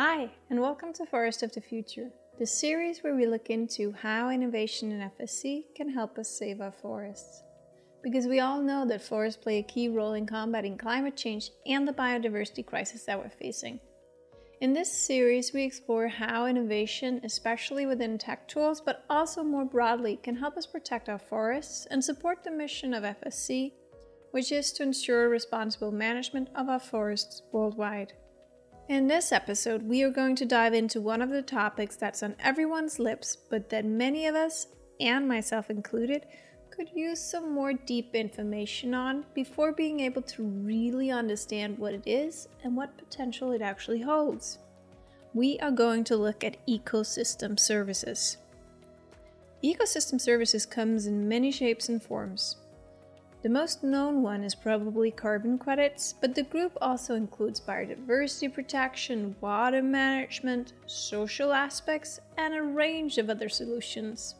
Hi, and welcome to Forest of the Future, the series where we look into how innovation in FSC can help us save our forests. Because we all know that forests play a key role in combating climate change and the biodiversity crisis that we're facing. In this series, we explore how innovation, especially within tech tools, but also more broadly, can help us protect our forests and support the mission of FSC, which is to ensure responsible management of our forests worldwide. In this episode, we are going to dive into one of the topics that's on everyone's lips, but that many of us, and myself included, could use some more deep information on before being able to really understand what it is and what potential it actually holds. We are going to look at ecosystem services. Ecosystem services comes in many shapes and forms. The most known one is probably carbon credits, but the group also includes biodiversity protection, water management, social aspects, and a range of other solutions.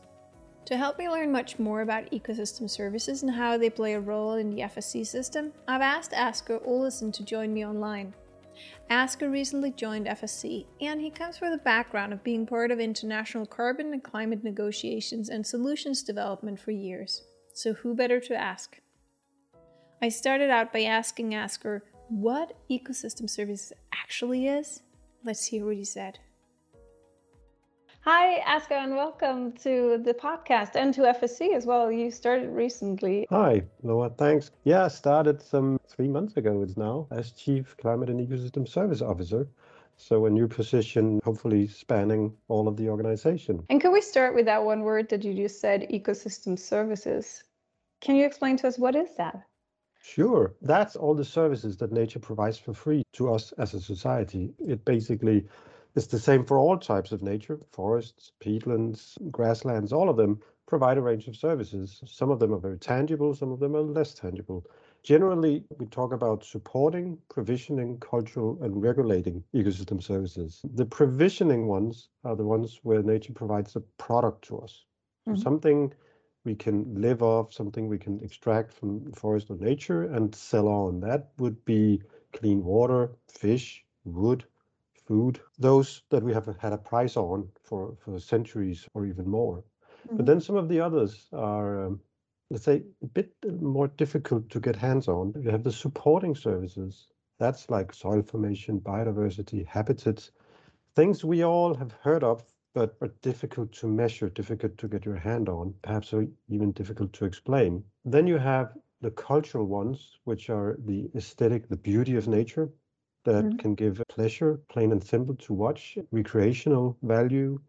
To help me learn much more about ecosystem services and how they play a role in the FSC system, I've asked Asger Olesen to join me online. Asger recently joined FSC, and he comes from the background of being part of international carbon and climate negotiations and solutions development for years. So, who better to ask? I started out by asking Asger what ecosystem services actually is. Let's hear what he said. Hi, Asger, and welcome to the podcast and to FSC as well. You started recently. Hi, Loa. Thanks. Yeah, I started some three months ago. It's now as Chief Climate and Ecosystem Service Officer. So a new position, hopefully spanning all of the organization. And can we start with that one word that you just said, ecosystem services? Can you explain to us what is that? Sure. That's all the services that nature provides for free to us as a society. It basically is the same for all types of nature forests, peatlands, grasslands, all of them provide a range of services. Some of them are very tangible, some of them are less tangible. Generally, we talk about supporting, provisioning, cultural, and regulating ecosystem services. The provisioning ones are the ones where nature provides a product to us. Mm-hmm. Something we can live off, something we can extract from forest or nature and sell on. That would be clean water, fish, wood, food, those that we have had a price on for, for centuries or even more. Mm-hmm. But then some of the others are, um, let's say, a bit more difficult to get hands on. You have the supporting services. That's like soil formation, biodiversity, habitats, things we all have heard of but are difficult to measure, difficult to get your hand on, perhaps even difficult to explain. Then you have the cultural ones, which are the aesthetic, the beauty of nature that mm-hmm. can give pleasure, plain and simple to watch, recreational value.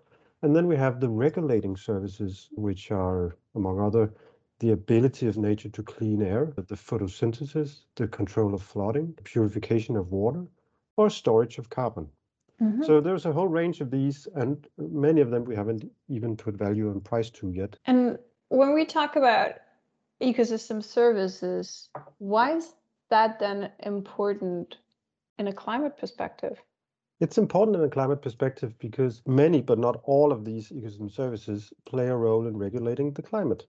And then we have the regulating services, which are, among other, the ability of nature to clean air, the photosynthesis, the control of flooding, the purification of water, or storage of carbon. Mm-hmm. So there's a whole range of these, and many of them we haven't even put value and price to yet. And when we talk about ecosystem services, why is that then important in a climate perspective? It's important in a climate perspective because many, but not all of these ecosystem services play a role in regulating the climate.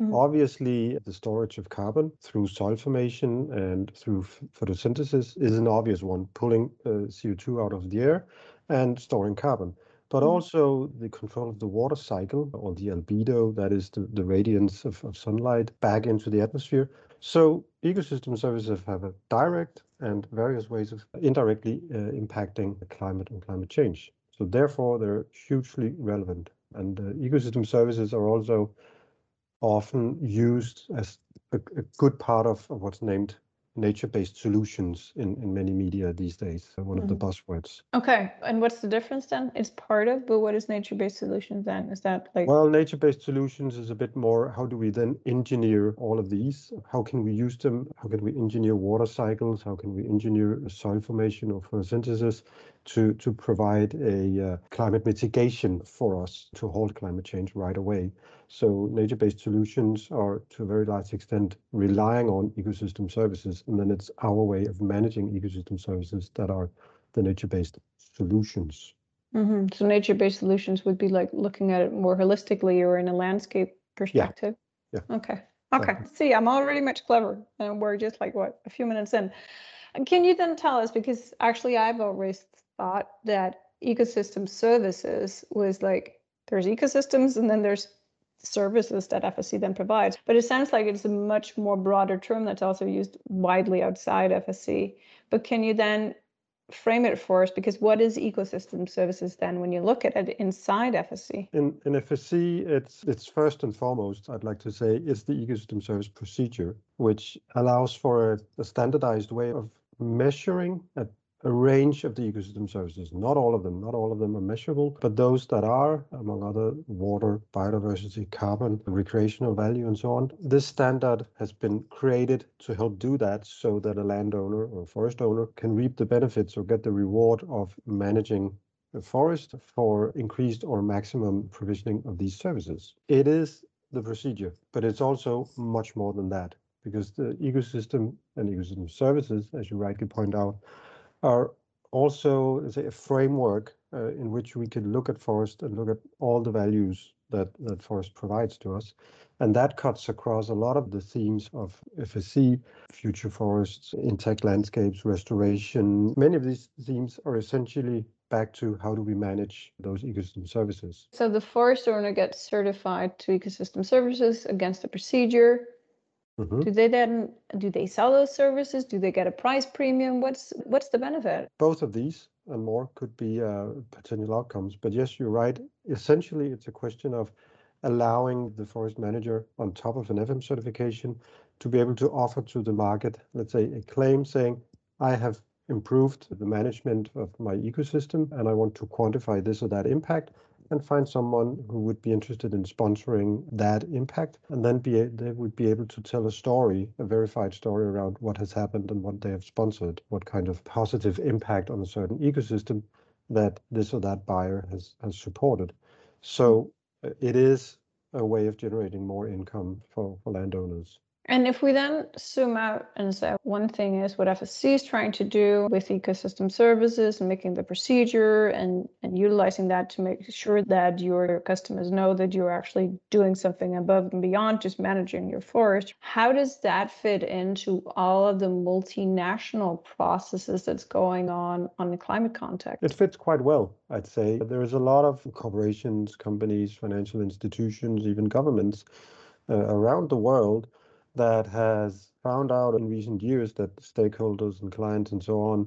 Mm-hmm. Obviously, the storage of carbon through soil formation and through photosynthesis is an obvious one, pulling uh, CO2 out of the air and storing carbon. But mm-hmm. also the control of the water cycle or the albedo, that is the, the radiance of, of sunlight back into the atmosphere. So ecosystem services have a direct and various ways of indirectly uh, impacting the climate and climate change. So therefore, they're hugely relevant. And uh, ecosystem services are also often used as a, a good part of, of what's named nature-based solutions in, in many media these days, one mm-hmm. of the mm-hmm. buzzwords. Okay, and what's the difference then? It's part of, but what is nature-based solutions then? Is that like? Well, nature-based solutions is a bit more. How do we then engineer all of these? How can we use them? How can we engineer water cycles? How can we engineer soil formation or photosynthesis to to provide a uh, climate mitigation for us to halt climate change right away? So nature-based solutions are to a very large extent relying on ecosystem services, and then it's our way of managing ecosystem services that are the nature-based solutions. Mm-hmm. So nature-based solutions would be like looking at it more holistically or in a landscape perspective. Yeah. yeah. Okay. Okay. See, I'm already much clever, and we're just like what a few minutes in. Can you then tell us because actually I've always thought that ecosystem services was like there's ecosystems and then there's services that FSC then provides. But it sounds like it's a much more broader term that's also used widely outside FSC. But can you then frame it for us? Because what is ecosystem services then when you look at it inside FSC? In, in FSC, it's it's first and foremost, I'd like to say, is the ecosystem service procedure, which allows for a, a standardized way of measuring at a range of the ecosystem services. Not all of them, not all of them are measurable, but those that are, among other water, biodiversity, carbon, recreational value, and so on. This standard has been created to help do that so that a landowner or forest owner can reap the benefits or get the reward of managing a forest for increased or maximum provisioning of these services. It is the procedure, but it's also much more than that because the ecosystem and ecosystem services, as you rightly point out, are also say, a framework uh, in which we can look at forest and look at all the values that, that forest provides to us. And that cuts across a lot of the themes of FSC, future forests, intact landscapes, restoration. Many of these themes are essentially back to how do we manage those ecosystem services. So the forest owner gets certified to ecosystem services against a procedure Mm-hmm. Do they then do they sell those services? Do they get a price premium? What's what's the benefit? Both of these and more could be uh, potential outcomes. But yes, you're right. Essentially, it's a question of allowing the forest manager on top of an FM certification to be able to offer to the market, let's say, a claim saying, I have improved the management of my ecosystem and I want to quantify this or that impact and find someone who would be interested in sponsoring that impact and then be they would be able to tell a story a verified story around what has happened and what they have sponsored what kind of positive impact on a certain ecosystem that this or that buyer has has supported. So uh, it is a way of generating more income for, for landowners and if we then zoom out and say one thing is what FSC is trying to do with ecosystem services and making the procedure and, and utilizing that to make sure that your customers know that you're actually doing something above and beyond just managing your forest. How does that fit into all of the multinational processes that's going on on the climate context? It fits quite well, I'd say. There is a lot of corporations, companies, financial institutions, even governments uh, around the world that has found out in recent years that stakeholders and clients and so on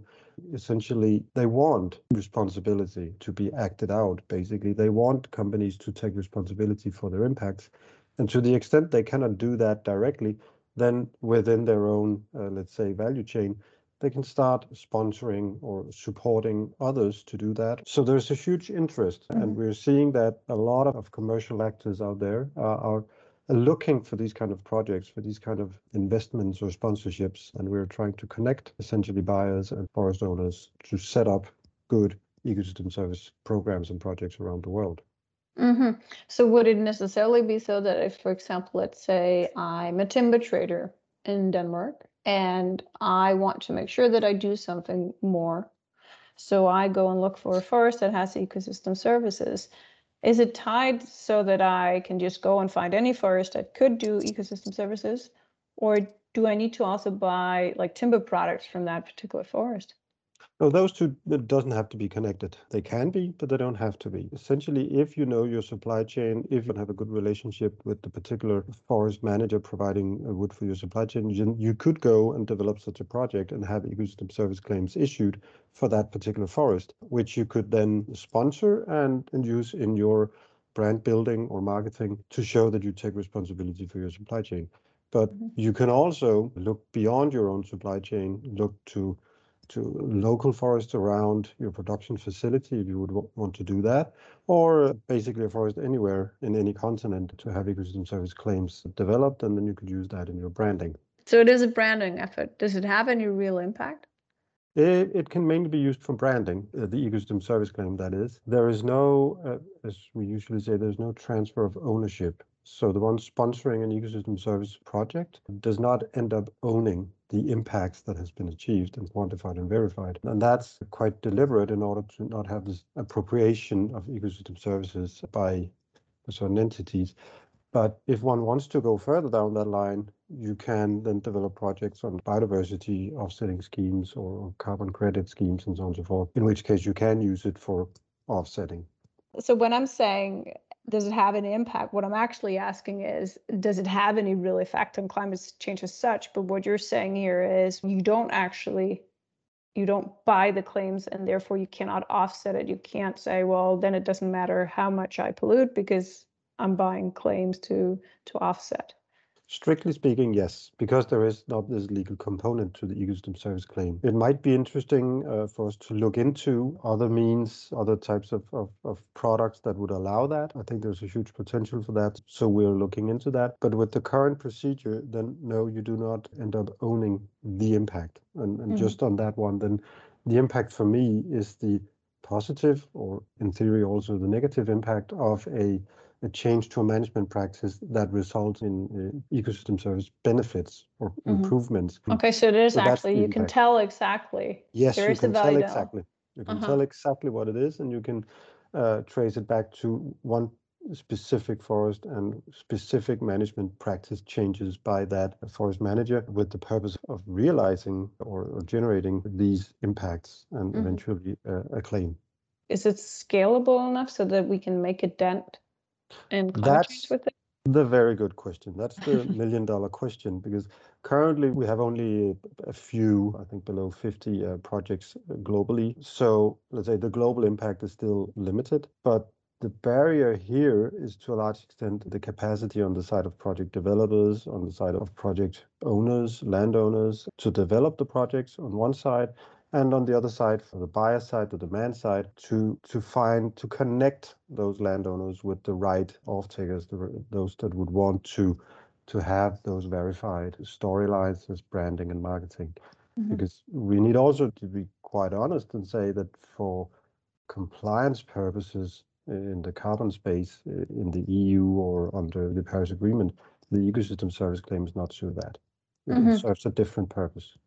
essentially they want responsibility to be acted out basically they want companies to take responsibility for their impacts and to the extent they cannot do that directly then within their own uh, let's say value chain they can start sponsoring or supporting others to do that. So there's a huge interest, mm-hmm. and we're seeing that a lot of commercial actors out there are, are looking for these kind of projects, for these kind of investments or sponsorships, and we're trying to connect essentially buyers and forest owners to set up good ecosystem service programs and projects around the world. Mm-hmm. So would it necessarily be so that if, for example, let's say I'm a timber trader in Denmark and I want to make sure that I do something more, so I go and look for a forest that has ecosystem services is it tied so that I can just go and find any forest that could do ecosystem services? Or do I need to also buy like timber products from that particular forest? No, those two doesn't have to be connected. They can be, but they don't have to be. Essentially, if you know your supply chain, if you have a good relationship with the particular forest manager providing uh, wood for your supply chain, you, could go and develop such a project and have ecosystem service claims issued for that particular forest, which you could then sponsor and, and use in your brand building or marketing to show that you take responsibility for your supply chain. But mm-hmm. you can also look beyond your own supply chain, look to to local forest around your production facility if you would want to do that, or basically a forest anywhere in any continent to have ecosystem service claims developed, and then you could use that in your branding. So it is a branding effort. Does it have any real impact? It, it can mainly be used for branding, uh, the ecosystem service claim, that is. There is no, uh, as we usually say, there's no transfer of ownership. So the one sponsoring an ecosystem service project does not end up owning the impacts that has been achieved and quantified and verified. And that's quite deliberate in order to not have this appropriation of ecosystem services by certain entities. But if one wants to go further down that line, you can then develop projects on biodiversity offsetting schemes or carbon credit schemes and so on and so forth, in which case you can use it for offsetting. So when I'm saying does it have an impact? What I'm actually asking is, does it have any real effect on climate change as such? But what you're saying here is you don't actually you don't buy the claims and therefore you cannot offset it. You can't say, well, then it doesn't matter how much I pollute because I'm buying claims to to offset. Strictly speaking, yes, because there is not this legal component to the ecosystem service claim. It might be interesting uh, for us to look into other means, other types of, of, of, products that would allow that. I think there's a huge potential for that. So we're looking into that. But with the current procedure, then no, you do not end up owning the impact. And, and mm-hmm. just on that one, then the impact for me is the positive, or in theory, also the negative impact of a a change to a management practice that results in uh, ecosystem service benefits or mm-hmm. improvements. Okay, so it is so actually you can tell exactly. Yes, you can tell exactly. You can uh-huh. tell exactly what it is, and you can uh, trace it back to one specific forest and specific management practice changes by that forest manager with the purpose of realizing or, or generating these impacts and mm-hmm. eventually uh, a claim. Is it scalable enough so that we can make a dent and That's with it? The very good question. That's the million dollar question because currently we have only a few, I think below 50 uh, projects globally. So let's say the global impact is still limited, but the barrier here is to a large extent the capacity on the side of project developers, on the side of project owners, landowners to develop the projects on one side, and on the other side, for the buyer side, the demand side, to to find to connect those landowners with the right off-takers, those that would want to to have those verified storylines as branding and marketing. Mm-hmm. Because we need also to be quite honest and say that for compliance purposes in the carbon space in the EU or under the Paris Agreement, the ecosystem service claim is not so that. It mm-hmm. serves a different purpose.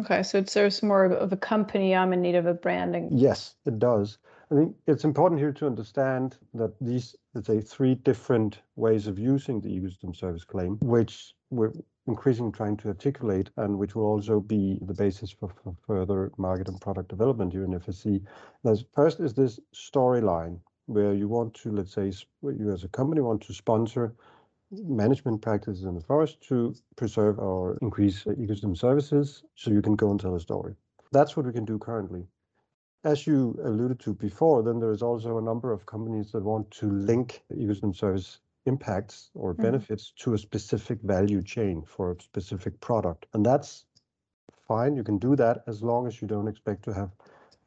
Okay, so it serves more of a company. I'm in need of a branding. Yes, it does. I think it's important here to understand that these, let's say, three different ways of using the ecosystem service claim, which we're increasingly trying to articulate and which will also be the basis for, for further market and product development here in FSC. There's, first is this storyline where you want to, let's say, you as a company want to sponsor management practices in the forest to preserve or increase ecosystem services so you can go and tell a story. That's what we can do currently. As you alluded to before, then there is also a number of companies that want to link ecosystem service impacts or mm-hmm. benefits mm-hmm. to a specific value chain for a specific product. And that's fine. You can do that as long as you don't expect to have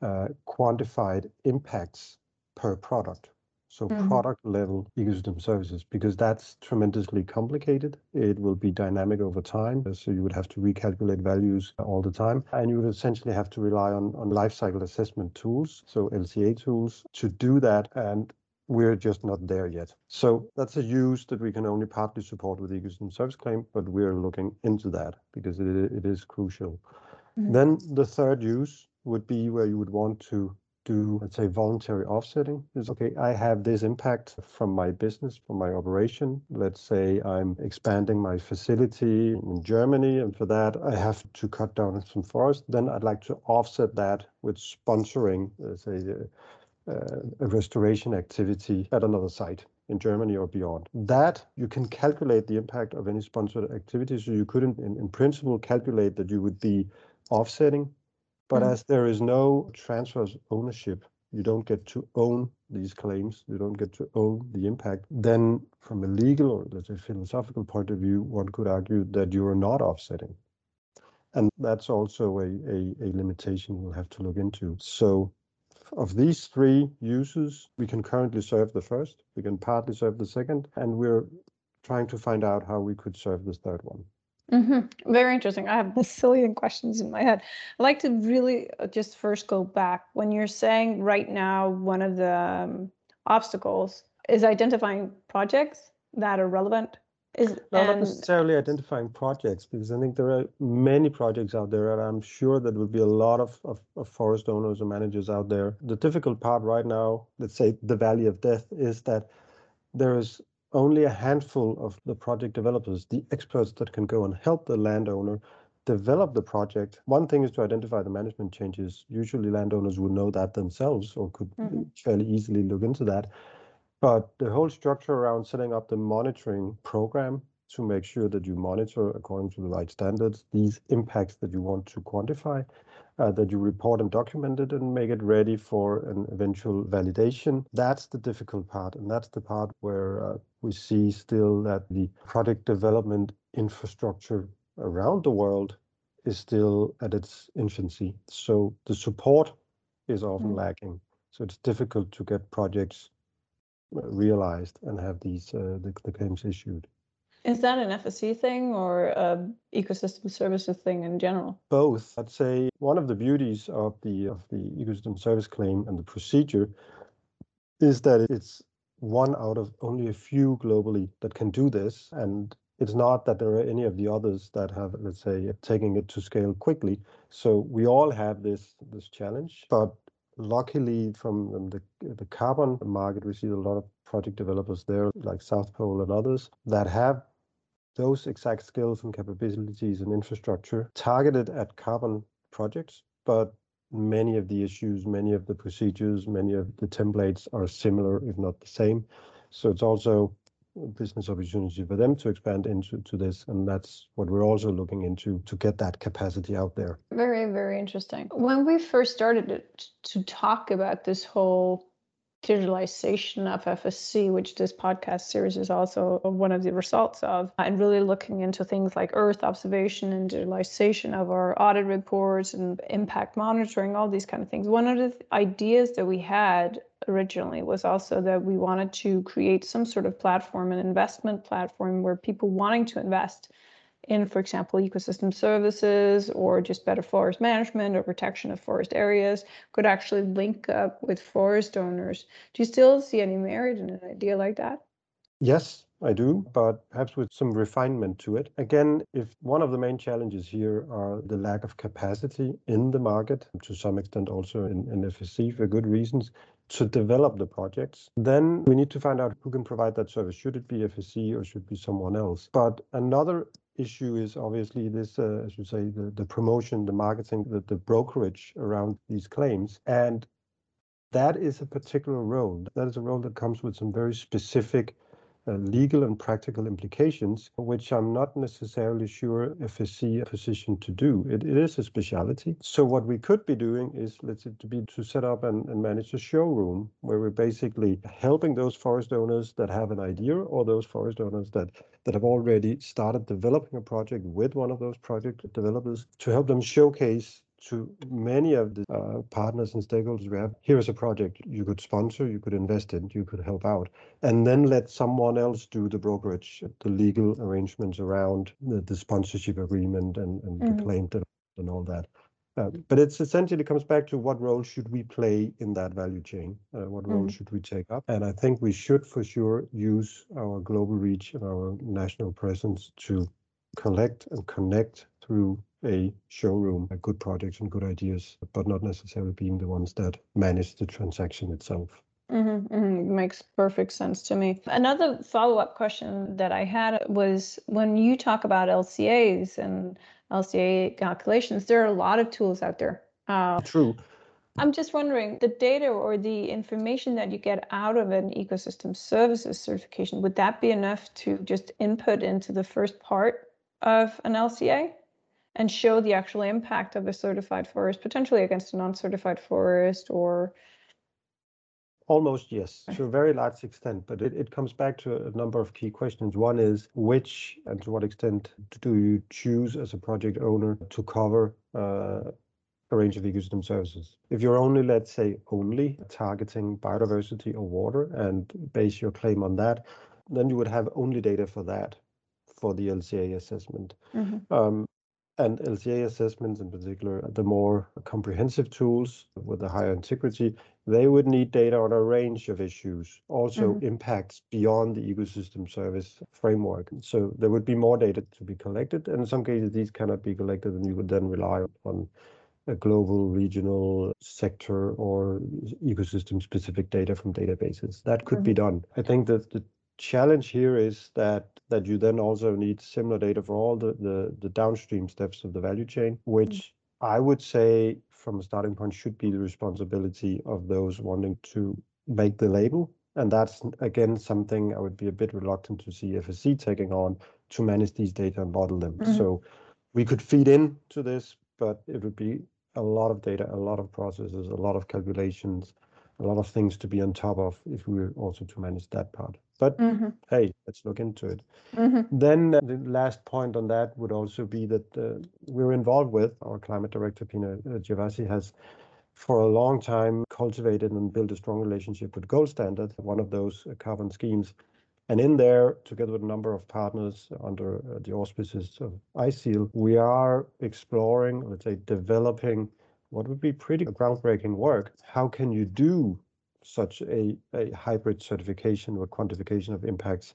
uh, quantified impacts per product so mm-hmm. product level ecosystem services, because that's tremendously complicated. It will be dynamic over time. So you would have to recalculate values all the time. And you would essentially have to rely on, on life cycle assessment tools, so LCA tools, to do that. And we're just not there yet. So that's a use that we can only partly support with the ecosystem service claim, but we're looking into that because it, it is crucial. Mm-hmm. Then the third use would be where you would want to do, let's say, voluntary offsetting is okay, I have this impact from my business, from my operation. Let's say I'm expanding my facility in Germany, and for that, I have to cut down some forest. Then I'd like to offset that with sponsoring, let's say, uh, a restoration activity at another site in Germany or beyond. That you can calculate the impact of any sponsored activity. So you couldn't, in, in principle, calculate that you would be offsetting but mm. as there is no transfer of ownership, you don't get to own these claims, you don't get to own the impact, then from a legal or let's say philosophical point of view, one could argue that you are not offsetting. And that's also a, a, a limitation we'll have to look into. So of these three uses, we can currently serve the first, we can partly serve the second, and we're trying to find out how we could serve this third one. Mm-hmm. Very interesting. I have a zillion questions in my head. I'd like to really uh, just first go back. When you're saying right now, one of the um, obstacles is identifying projects that are relevant. Is no, not necessarily identifying projects, because I think there are many projects out there, and I'm sure there will be a lot of, of, of forest owners and managers out there. The difficult part right now, let's say the valley of death, is that there is only a handful of the project developers, the experts that can go and help the landowner develop the project. One thing is to identify the management changes. Usually, landowners would know that themselves or could mm-hmm. fairly easily look into that. But the whole structure around setting up the monitoring program to make sure that you monitor according to the right standards these impacts that you want to quantify, uh, that you report and document it and make it ready for an eventual validation. That's the difficult part. And that's the part where uh, we see still that the product development infrastructure around the world is still at its infancy. So the support is often mm. lacking. So it's difficult to get projects uh, realized and have these uh, the, the claims issued. Is that an FSC thing or a ecosystem services thing in general? Both. I'd say one of the beauties of the of the ecosystem service claim and the procedure is that it's one out of only a few globally that can do this. And it's not that there are any of the others that have, let's say, taking it to scale quickly. So we all have this this challenge, but luckily from the the carbon market, we see a lot of project developers there, like South Pole and others, that have those exact skills and capabilities and infrastructure targeted at carbon projects, but many of the issues, many of the procedures, many of the templates are similar, if not the same. So it's also business opportunity for them to expand into to this and that's what we're also looking into to get that capacity out there very very interesting when we first started to talk about this whole digitalization of FSC, which this podcast series is also one of the results of, and really looking into things like Earth observation and digitalization of our audit reports and impact monitoring, all these kind of things. One of the ideas that we had originally was also that we wanted to create some sort of platform, an investment platform where people wanting to invest in, for example, ecosystem services or just better forest management or protection of forest areas could actually link up with forest owners. Do you still see any merit in an idea like that? Yes, I do, but perhaps with some refinement to it. Again, if one of the main challenges here are the lack of capacity in the market, to some extent also in, in FSC for good reasons, to develop the projects, then we need to find out who can provide that service. Should it be FSC or should it be someone else? But another issue is obviously this, uh, as you say, the, the promotion, the marketing, the, the brokerage around these claims. And that is a particular role. That is a role that comes with some very specific uh, legal and practical implications, which I'm not necessarily sure FSC a position to do. It, it is a speciality. So what we could be doing is, let's say, to be to set up and, and manage a showroom where we're basically helping those forest owners that have an idea or those forest owners that that have already started developing a project with one of those project developers to help them showcase to many of the uh, partners and stakeholders we have here is a project you could sponsor you could invest in you could help out and then let someone else do the brokerage the legal arrangements around the, the sponsorship agreement and, and mm-hmm. the claim and all that uh, but it's essentially comes back to what role should we play in that value chain uh, what role mm-hmm. should we take up and i think we should for sure use our global reach and our national presence to collect and connect through a showroom, good projects and good ideas, but not necessarily being the ones that manage the transaction itself. Mm-hmm, mm-hmm. Makes perfect sense to me. Another follow up question that I had was when you talk about LCAs and LCA calculations, there are a lot of tools out there. Uh, True. I'm just wondering the data or the information that you get out of an ecosystem services certification, would that be enough to just input into the first part of an LCA? and show the actual impact of a certified forest potentially against a non-certified forest or Almost yes, to a very large extent, but it, it comes back to a number of key questions. One is which and to what extent do you choose as a project owner to cover uh, a range of ecosystem services? If you're only, let's say, only targeting biodiversity or water and base your claim on that, then you would have only data for that for the LCA assessment. Mm-hmm. Um, and LCA assessments in particular, the more comprehensive tools with a higher integrity, they would need data on a range of issues, also mm-hmm. impacts beyond the ecosystem service framework. So there would be more data to be collected. And in some cases, these cannot be collected, and you would then rely on a global, regional sector or ecosystem specific data from databases. That could mm-hmm. be done. I think that the challenge here is that that you then also need similar data for all the, the, the downstream steps of the value chain, which mm. I would say from a starting point should be the responsibility of those wanting to make the label. And that's again something I would be a bit reluctant to see FSC taking on to manage these data and model them. Mm-hmm. So we could feed into this, but it would be a lot of data, a lot of processes, a lot of calculations, a lot of things to be on top of if we were also to manage that part. But mm-hmm. hey, let's look into it. Mm-hmm. Then uh, the last point on that would also be that uh, we're involved with our climate director, Pina uh, Gervasi, has for a long time cultivated and built a strong relationship with Gold Standard, one of those uh, carbon schemes. And in there, together with a number of partners under uh, the auspices of ISEAL, we are exploring, let's say, developing what would be pretty groundbreaking work. How can you do such a, a hybrid certification or quantification of impacts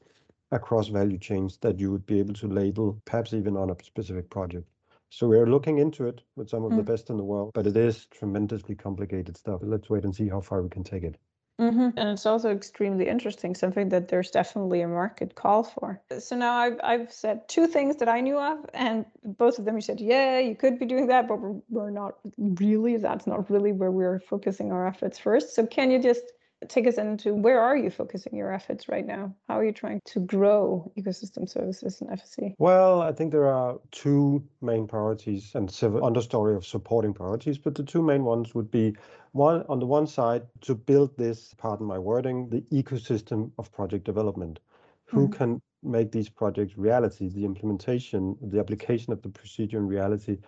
across value chains that you would be able to label, perhaps even on a specific project? So we're looking into it with some of mm. the best in the world, but it is tremendously complicated stuff. Let's wait and see how far we can take it. Mm-hmm. And it's also extremely interesting, something that there's definitely a market call for. So now I've, I've said two things that I knew of, and both of them you said, yeah, you could be doing that, but we're, we're not really, that's not really where we're focusing our efforts first. So can you just take us into where are you focusing your efforts right now? How are you trying to grow ecosystem services in FSC? Well, I think there are two main priorities and several understory of supporting priorities, but the two main ones would be one on the one side to build this, pardon my wording, the ecosystem of project development. Who mm-hmm. can make these projects reality, the implementation, the application of the procedure in reality,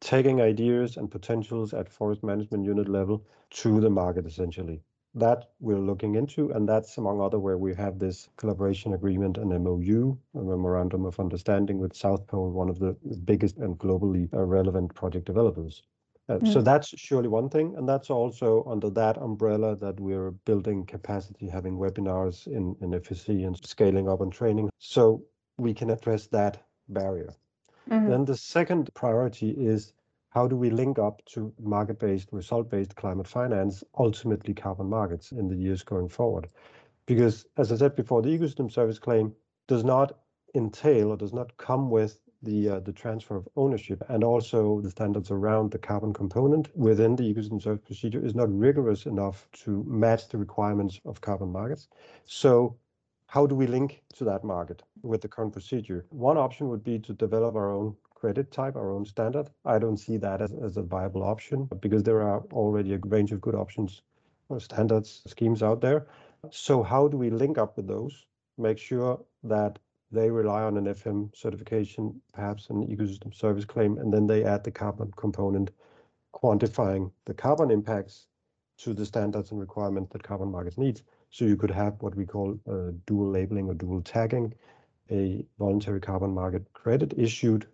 taking ideas and potentials at forest management unit level to the market essentially that we're looking into, and that's among other where we have this collaboration agreement and MOU, a memorandum of understanding with South Pole, one of the biggest and globally uh, relevant project developers. Uh, mm. So that's surely one thing, and that's also under that umbrella that we're building capacity, having webinars in, in FSC and scaling up and training, so we can address that barrier. Mm-hmm. Then the second priority is how do we link up to market-based, result-based climate finance, ultimately carbon markets in the years going forward? Because as I said before, the ecosystem service claim does not entail or does not come with the uh, the transfer of ownership and also the standards around the carbon component within the ecosystem service procedure is not rigorous enough to match the requirements of carbon markets. So how do we link to that market with the current procedure? One option would be to develop our own credit type, our own standard. I don't see that as, as a viable option because there are already a range of good options or standards schemes out there. So how do we link up with those? Make sure that they rely on an FM certification, perhaps an ecosystem service claim, and then they add the carbon component, quantifying the carbon impacts to the standards and requirements that carbon markets need. So you could have what we call uh, dual labeling or dual tagging, a voluntary carbon market credit issued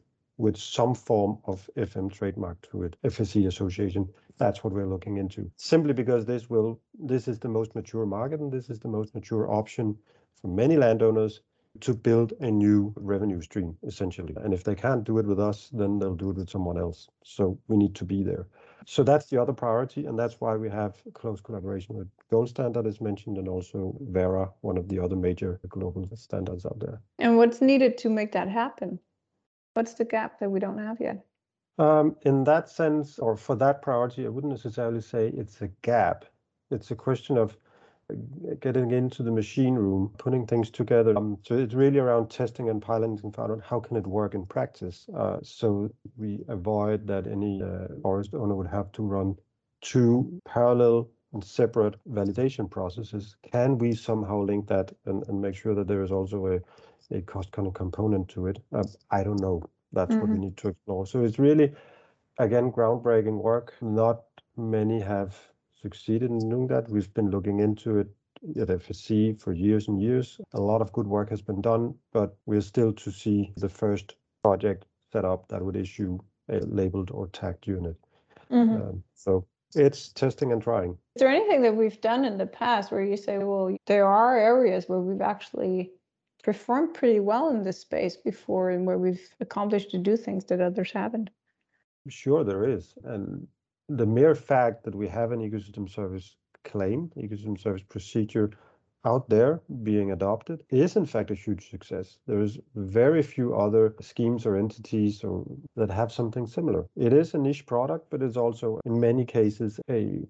with some form of FM trademark to it, FSC association. That's what we're looking into. Simply because this will this is the most mature market and this is the most mature option for many landowners to build a new revenue stream, essentially. And if they can't do it with us, then they'll do it with someone else. So we need to be there. So that's the other priority, and that's why we have close collaboration with Gold Standard, as mentioned, and also Verra, one of the other major global standards out there. And what's needed to make that happen? What's the gap that we don't have yet? Um, in that sense, or for that priority, I wouldn't necessarily say it's a gap. It's a question of uh, getting into the machine room, putting things together. Um, so it's really around testing and piloting and find out how can it work in practice. Uh, so we avoid that any uh, forest owner would have to run two parallel and separate validation processes. Can we somehow link that and, and make sure that there is also a a cost kind of component to it. Uh, I don't know. That's mm-hmm. what we mm-hmm. need to explore. So it's really, again, groundbreaking work. Not many have succeeded in doing that. We've been looking into it at FSC for years and years. A lot of good work has been done, but we're still to see the first project set up that would issue a labeled or tagged unit. Mm-hmm. Um, so it's testing and trying. Is there anything that we've done in the past where you say, well, there are areas where we've actually performed pretty well in this space before and where we've accomplished to do things that others haven't. Sure, there is. And the mere fact that we have an ecosystem service claim, ecosystem service procedure out there being adopted is in fact a huge success. There's very few other schemes or entities or, that have something similar. It is a niche product, but it's also in many cases a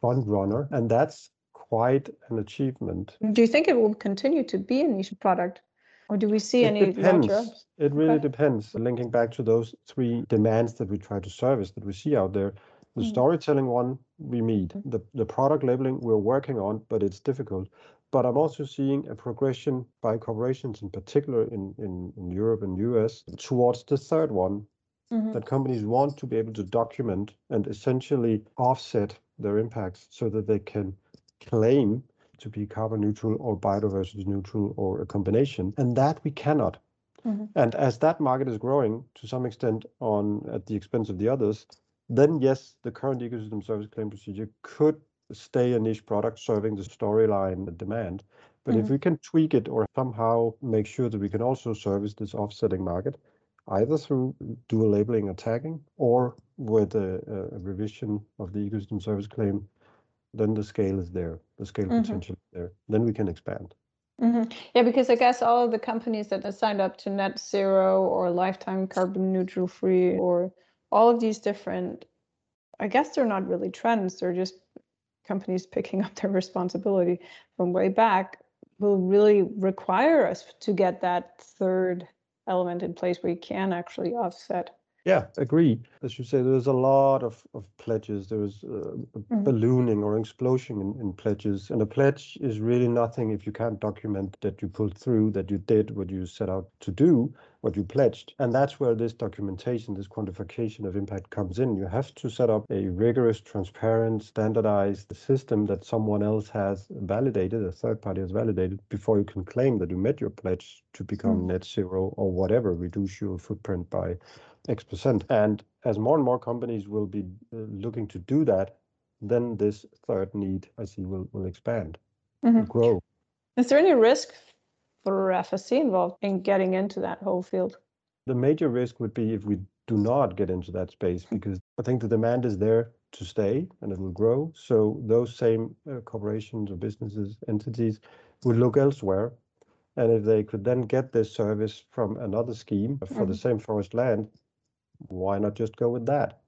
front runner, and that's quite an achievement. Do you think it will continue to be a niche product? Or do we see it any depends. larger? It really Okay. depends. Linking back to those three demands that we try to service that we see out there, the Mm. storytelling one we meet, the, the product labeling we're working on, but it's difficult. But I'm also seeing a progression by corporations, in particular in, in, in Europe and US, towards the third one, Mhm. that companies want to be able to document and essentially offset their impacts so that they can claim to be carbon neutral or biodiversity neutral or a combination. And that we cannot. Mhm. And as that market is growing to some extent on at the expense of the others, then yes, the current ecosystem service claim procedure could stay a niche product serving the storyline and demand. But if Mhm. we can tweak it or somehow make sure that we can also service this offsetting market, either through dual labeling or tagging or with a- a revision of the ecosystem service claim, then the scale is there, the scale Mhm. potential is there. Then we can expand. Mhm. Yeah, because I guess all of the companies that have signed up to net zero or lifetime carbon neutral free or all of these different, I guess they're not really trends, they're just companies picking up their responsibility from way back, will really require us to get that third element in place where you can actually offset. Yeah, agree. As you say, there's a lot of, of pledges. There's uh, a Mhm. ballooning or explosion in, in pledges. And a pledge is really nothing if you can't document that you pulled through, that you did what you set out to do, what you pledged. And that's where this documentation, this quantification of impact comes in. You have to set up a rigorous, transparent, standardized system that someone else has validated, a third party has validated, before you can claim that you met your pledge to become Mm. net zero or whatever, reduce your footprint by X percent. And as more and more companies will be uh, looking to do that, then this third need I see will, will expand, Mhm. grow. Is there any risk for FSC involved in getting into that whole field? The major risk would be if we do not get into that space, because I think the demand is there to stay and it will grow. So those same uh, corporations or businesses, entities would look elsewhere. And if they could then get this service from another scheme for the Mhm. same forest land, why not just go with that?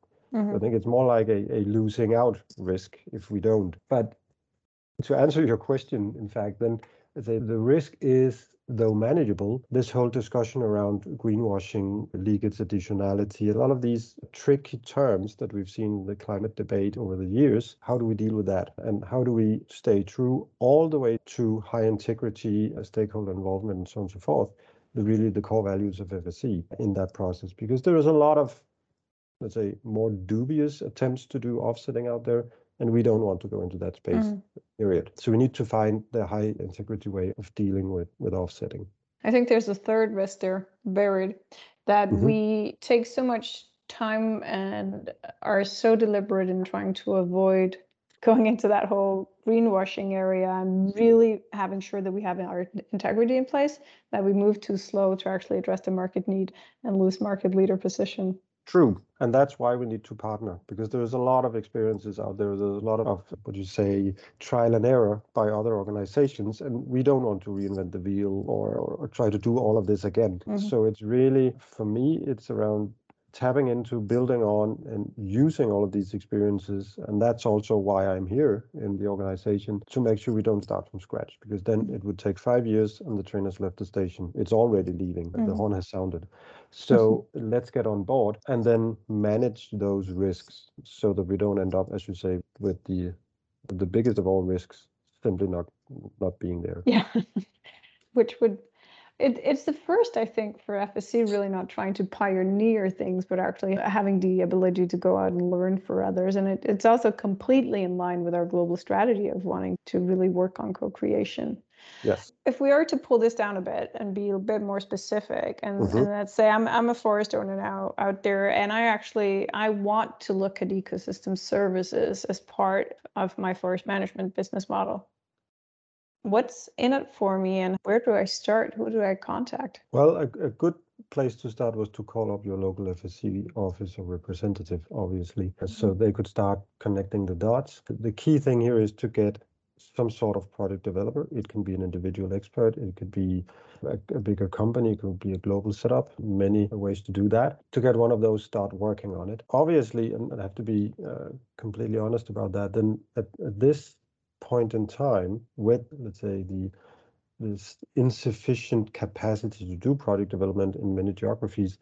I Mhm. think it's more like a, a losing out risk if we don't. But to answer your question, in fact, then I'd say the risk is, though manageable, this whole discussion around greenwashing, leakage additionality, a lot of these tricky terms that we've seen in the climate debate over the years. How do we deal with that? And how do we stay true all the way to high integrity, stakeholder involvement, and so on and so forth? The really the core values of FSC in that process, because there is a lot of let's say, more dubious attempts to do offsetting out there, and we don't want to go into that space, Mhm. period. So we need to find the high integrity way of dealing with, with offsetting. I think there's a third risk there buried that Mhm. we take so much time and are so deliberate in trying to avoid going into that whole greenwashing area and really having sure that we have our integrity in place that we move too slow to actually address the market need and lose market leader position. True. And that's why we need to partner because there's a lot of experiences out there. There's a lot of, what you say, trial and error by other organizations. And we don't want to reinvent the wheel or, or try to do all of this again. Mhm. So it's really, for me, it's around tapping into building on and using all of these experiences. And that's also why I'm here in the organization to make sure we don't start from scratch because then it would take five years and the train has left the station. It's already leaving. The Mhm. horn has sounded. So let's get on board and then manage those risks so that we don't end up, as you say, with the the biggest of all risks simply not not being there. Yeah, which would it, it's the first I think for FSC really not trying to pioneer things, but actually having the ability to go out and learn for others. And it, it's also completely in line with our global strategy of wanting to really work on co-creation. Yes. If we are to pull this down a bit and be a bit more specific, and, Mhm. and let's say I'm I'm a forest owner now out there, and I actually I want to look at ecosystem services as part of my forest management business model what's in it for me and where do I start? Who do I contact? Well, a, a good place to start was to call up your local FSC office or representative, obviously, so they could start connecting the dots. The key thing here is to get some sort of product developer. It can be an individual expert. It could be a, a, bigger company. It could be a global setup. Many ways to do that. To get one of those, start working on it. Obviously, and I have to be uh, completely honest about that. Then at, at this point in time, with let's say the this insufficient capacity to do product development in many geographies,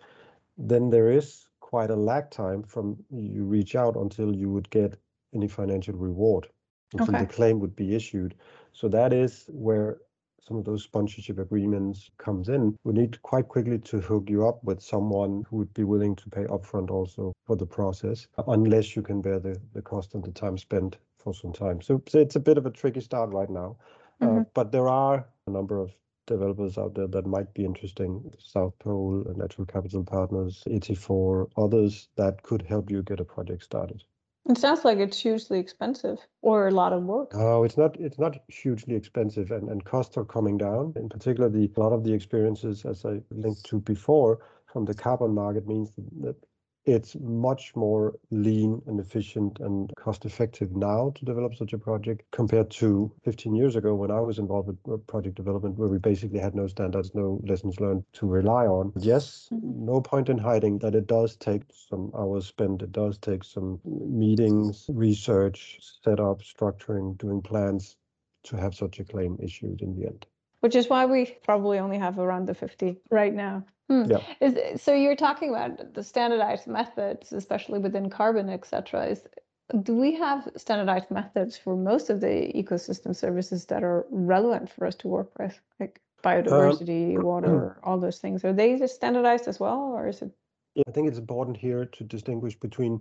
then there is quite a lag time from you reach out until you would get any financial reward until okay. the claim would be issued. So that is where some of those sponsorship agreements comes in. We need quite quickly to hook you up with someone who would be willing to pay upfront also for the process, unless you can bear the, the cost and the time spent for some time. So, so it's a bit of a tricky start right now. Uh, mm-hmm. Uh, but there are a number of developers out there that might be interesting South Pole, Natural Capital Partners, ET4, others that could help you get a project started. It sounds like it's hugely expensive or a lot of work. No, it's not. It's not hugely expensive, and, and costs are coming down. In particular, the a lot of the experiences, as I linked to before, from the carbon market means that it's much more lean and efficient and cost effective now to develop such a project compared to 15 years ago when I was involved with project development, where we basically had no standards, no lessons learned to rely on. Yes, mm-hmm. no point in hiding that it does take some hours spent, it does take some meetings, research, setup, structuring, doing plans to have such a claim issued in the end. Which is why we probably only have around the 50 right now. Hmm. Yeah. Is, so you're talking about the standardized methods, especially within carbon, etc. Is do we have standardized methods for most of the ecosystem services that are relevant for us to work with, like biodiversity, um, water, all those things? Are they standardized as well, or is it? Yeah, I think it's important here to distinguish between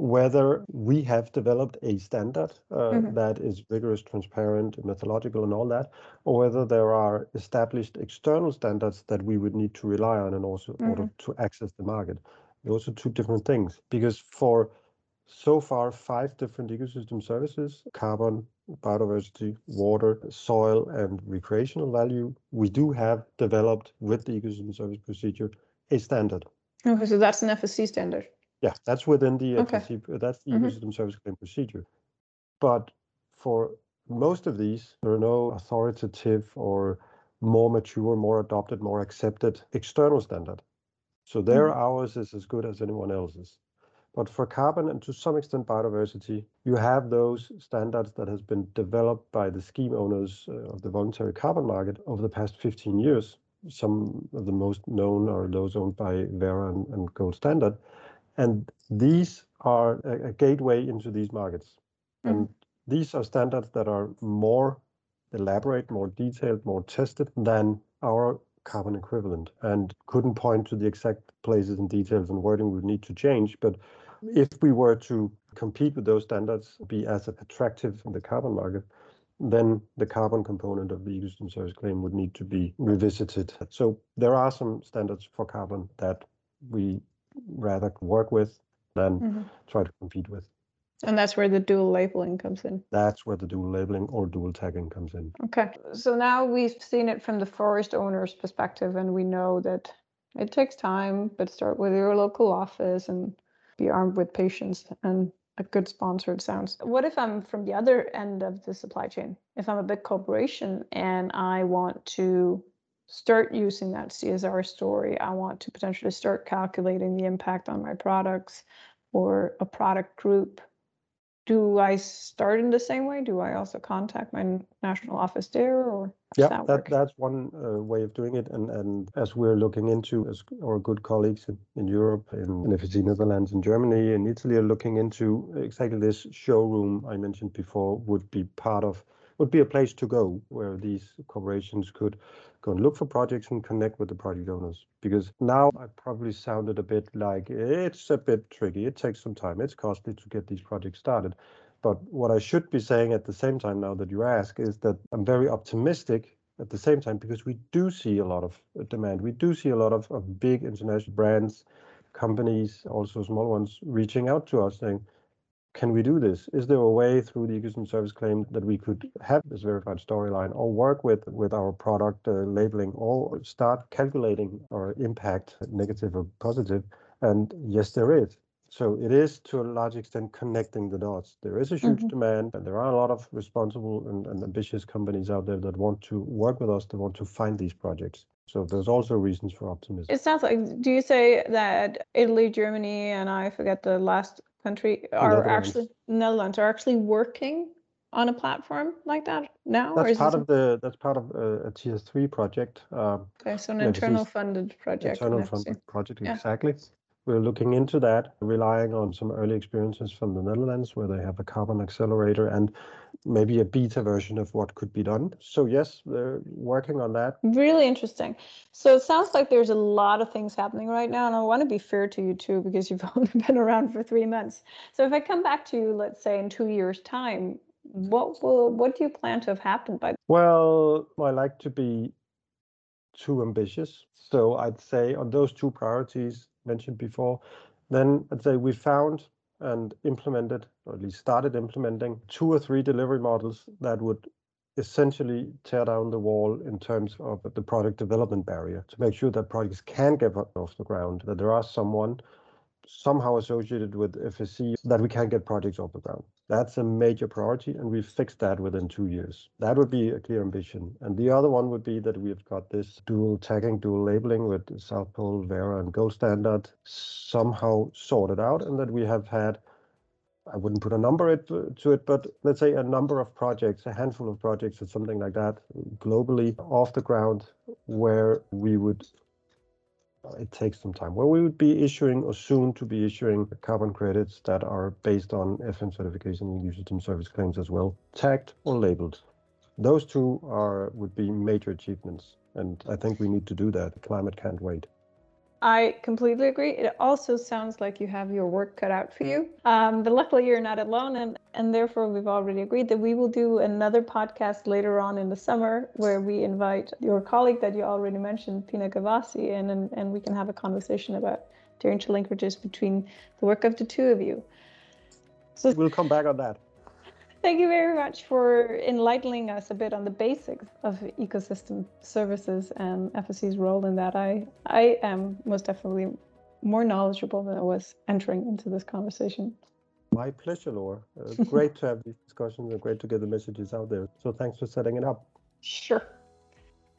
whether we have developed a standard uh, mm-hmm. that is rigorous, transparent, methodological, and all that, or whether there are established external standards that we would need to rely on in also mm-hmm. order to access the market. Those are two different things because for so far five different ecosystem services carbon biodiversity water soil and recreational value we do have developed with the ecosystem service procedure a standard okay so that's an fsc standard yeah, that's within the okay. FSC, that's the mm-hmm. ecosystem service claim procedure. But for most of these, there are no authoritative or more mature, more adopted, more accepted external standard. So their mm-hmm. ours is as good as anyone else's. But for carbon and to some extent biodiversity, you have those standards that has been developed by the scheme owners uh, of the voluntary carbon market over the past 15 years. Some of the most known are those owned by Verra and, and Gold Standard. And these are a, a gateway into these markets. Mm. And these are standards that are more elaborate, more detailed, more tested than our carbon equivalent and couldn't point to the exact places and details and wording we need to change. But if we were to compete with those standards, be as attractive in the carbon market, then the carbon component of the ecosystem service claim would need to be revisited. So there are some standards for carbon that we rather work with than mm-hmm. try to compete with. And that's where the dual labeling comes in. That's where the dual labeling or dual tagging comes in. Okay. So now we've seen it from the forest owner's perspective, and we know that it takes time, but start with your local office and be armed with patience and a good sponsor, it sounds. What if I'm from the other end of the supply chain? If I'm a big corporation and I want to start using that CSR story. I want to potentially start calculating the impact on my products or a product group. Do I start in the same way? Do I also contact my national office there, or yeah, that, that that's one uh, way of doing it. And and as we're looking into, as our good colleagues in, in Europe, in, in FSC Netherlands, in Germany, in Italy, are looking into exactly this showroom I mentioned before would be part of would be a place to go where these corporations could go and look for projects and connect with the project owners. Because now I probably sounded a bit like it's a bit tricky. It takes some time. It's costly to get these projects started. But what I should be saying at the same time now that you ask is that I'm very optimistic at the same time because we do see a lot of uh, demand. We do see a lot of, of big international brands, companies, also small ones, reaching out to us saying, can we do this? Is there a way through the ecosystem service claim that we could have this verified storyline or work with with our product uh, labeling or start calculating our impact, negative or positive? And yes, there is. So it is to a large extent connecting the dots. There is a huge Mhm. demand, and there are a lot of responsible and, and ambitious companies out there that want to work with us, that want to find these projects. So there's also reasons for optimism. It sounds like, do you say that Italy, Germany, and I forget the last country are Netherlands. actually, Netherlands are actually working on a platform like that now? or That's part of the that's part of a, a tier three project. Um, Okay, so an yeah, internal funded project. internal funded project Yeah. exactly. We're looking into that, relying on some early experiences from the Netherlands, where they have a carbon accelerator and maybe a beta version of what could be done. So yes, they're working on that. Really interesting. So it sounds like there's a lot of things happening right now, and I want to be fair to you too, because you've only been around for three months. So if I come back to you, let's say in two years' time, what will what do you plan to have happened by? Well, I like to be too ambitious. So I'd say on those two priorities mentioned before, then I'd say we found and implemented, or at least started implementing, two or three delivery models that would essentially tear down the wall in terms of the product development barrier to make sure that projects can get off the ground, that there are someone somehow associated with FSC that we can get projects off the ground. That's a major priority, and we've fixed that within two years. That would be a clear ambition. And the other one would be that we've got this dual tagging, dual labeling with South Pole, Verra, and Gold Standard somehow sorted out, and that we have had I wouldn't put a number it, to it, but let's say a number of projects, a handful of projects or something like that, globally off the ground, where we would it takes some time. Where we would be issuing or soon to be issuing carbon credits that are based on FM certification and usage and service claims as well, tagged or labeled. Those two are would be major achievements, and I think we need to do that. The climate can't wait. I completely agree. It also sounds like you have your work cut out for you. Um, but luckily, you're not alone, and and therefore we've already agreed that we will do another podcast later on in the summer where we invite your colleague that you already mentioned, Pina Gervassi, in, and and we can have a conversation about the interlinkages between the work of the two of you. So We'll come back on that. Thank you very much for enlightening us a bit on the basics of ecosystem services and FSC's role in that. I, I am most definitely more knowledgeable than I was entering into this conversation. My pleasure, Loa. Uh, great to have these discussions and great to get the messages out there. So thanks for setting it up. Sure.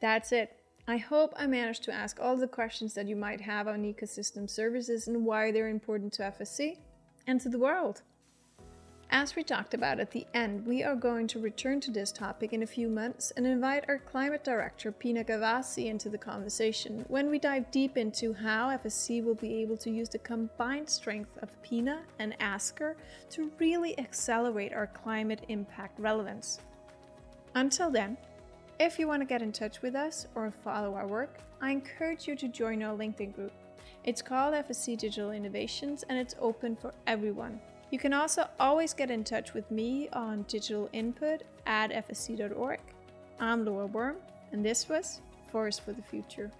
That's it. I hope I managed to ask all the questions that you might have on ecosystem services and why they're important to FSC and to the world. As we talked about at the end, we are going to return to this topic in a few months and invite our climate director Pina Gervassi into the conversation when we dive deep into how FSC will be able to use the combined strength of Pina and Asger to really accelerate our climate impact relevance. Until then, if you want to get in touch with us or follow our work, I encourage you to join our LinkedIn group. It's called FSC Digital Innovations and it's open for everyone. You can also always get in touch with me on digital input at fsc.org. I'm Loa Worm, and this was Forest for the Future.